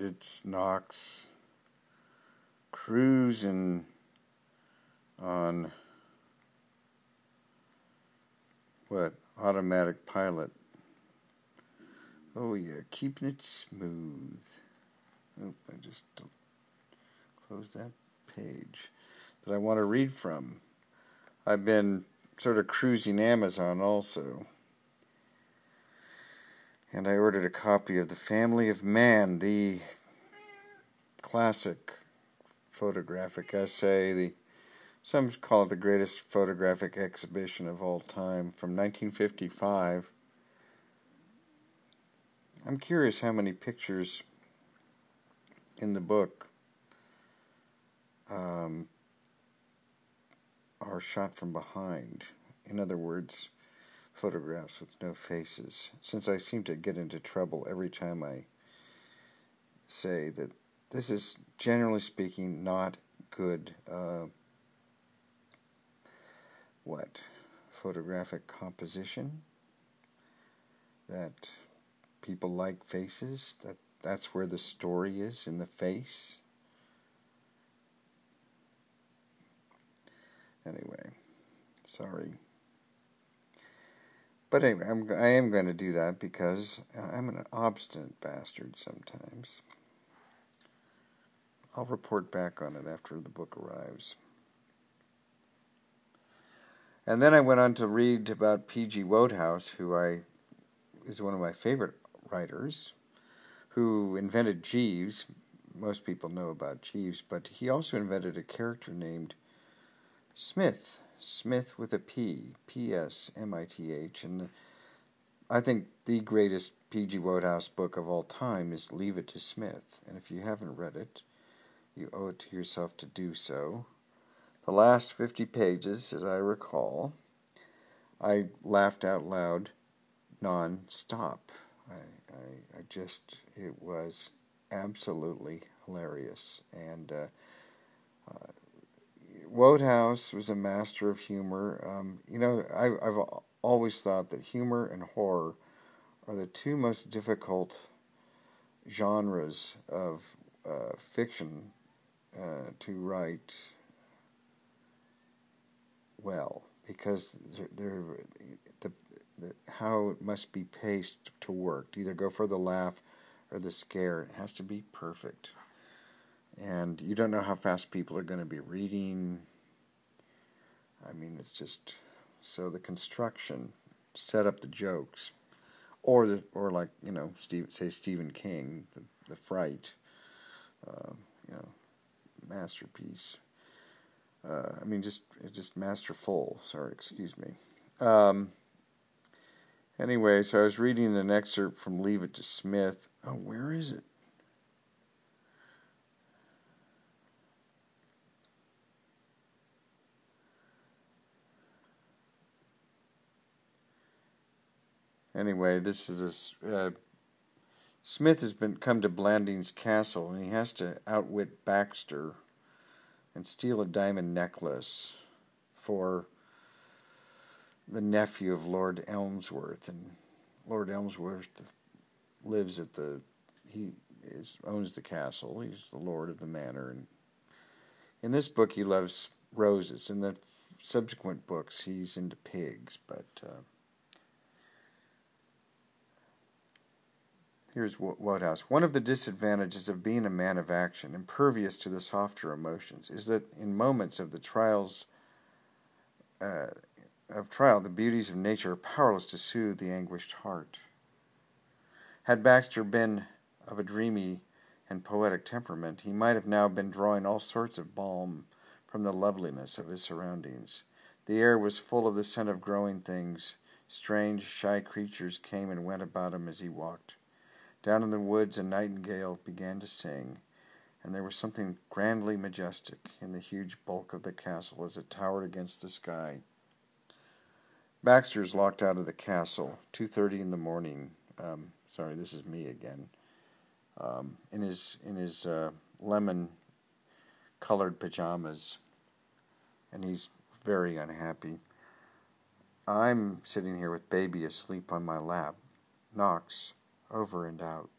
it's Knox cruising on what automatic pilot. Oh yeah, keeping it smooth. Oh, I just closed that page that I want to read from. I've been sort of cruising Amazon also. And I ordered a copy of The Family of Man, the classic photographic essay, the some call it the greatest photographic exhibition of all time from 1955. I'm curious how many pictures in the book um, are shot from behind. In other words, photographs with no faces, since I seem to get into trouble every time I say that this is, generally speaking, not good. Uh, what? Photographic composition? That people like faces? That that's where the story is in the face? Anyway, sorry. But anyway, I'm, I am going to do that because uh, I'm an obstinate bastard sometimes. I'll report back on it after the book arrives. And then I went on to read about P.G. Wodehouse, who I is one of my favorite writers, who invented Jeeves. Most people know about Jeeves, but he also invented a character named Psmith, Smith with a P, P S M I T H, and I think the greatest P.G. Wodehouse book of all time is Leave It to Psmith, and if you haven't read it, you owe it to yourself to do so. The last 50 pages, as I recall, I laughed out loud non stop. I, I, I, just, it was absolutely hilarious. And uh, uh, Wodehouse was a master of humor. Um, you know, I, I've always thought that humor and horror are the two most difficult genres of uh, fiction uh, to write well because they're, the, the, how it must be paced to work to either go for the laugh or the scare it has to be perfect and you don't know how fast people are going to be reading i mean it's just so the construction set up the jokes or the or like you know Steve, say Stephen King the the fright uh, you know masterpiece uh, I mean, just just masterful. Sorry, excuse me. Um, anyway, so I was reading an excerpt from Leave It to Psmith. Oh, where is it? Anyway, this is a. Uh, Psmith has been come to Blandings Castle, and he has to outwit Baxter and steal a diamond necklace for the nephew of Lord Emsworth. And Lord Emsworth lives at the he is owns the castle. He's the lord of the manor. And in this book, he loves roses. In the subsequent books, he's into pigs. But uh, Here's what Wodehouse. One of the disadvantages of being a man of action, impervious to the softer emotions, is that in moments of the trials uh, of trial, the beauties of nature are powerless to soothe the anguished heart. Had Baxter been of a dreamy and poetic temperament, he might have now been drawing all sorts of balm from the loveliness of his surroundings. The air was full of the scent of growing things. Strange, shy creatures came and went about him as he walked. Down in the woods a nightingale began to sing, and there was something grandly majestic in the huge bulk of the castle as it towered against the sky. Baxter's locked out of the castle, two thirty in the morning. Um, sorry, this is me again. Um, in his in his uh, lemon colored pajamas, and he's very unhappy. I'm sitting here with baby asleep on my lap. Knox over and out.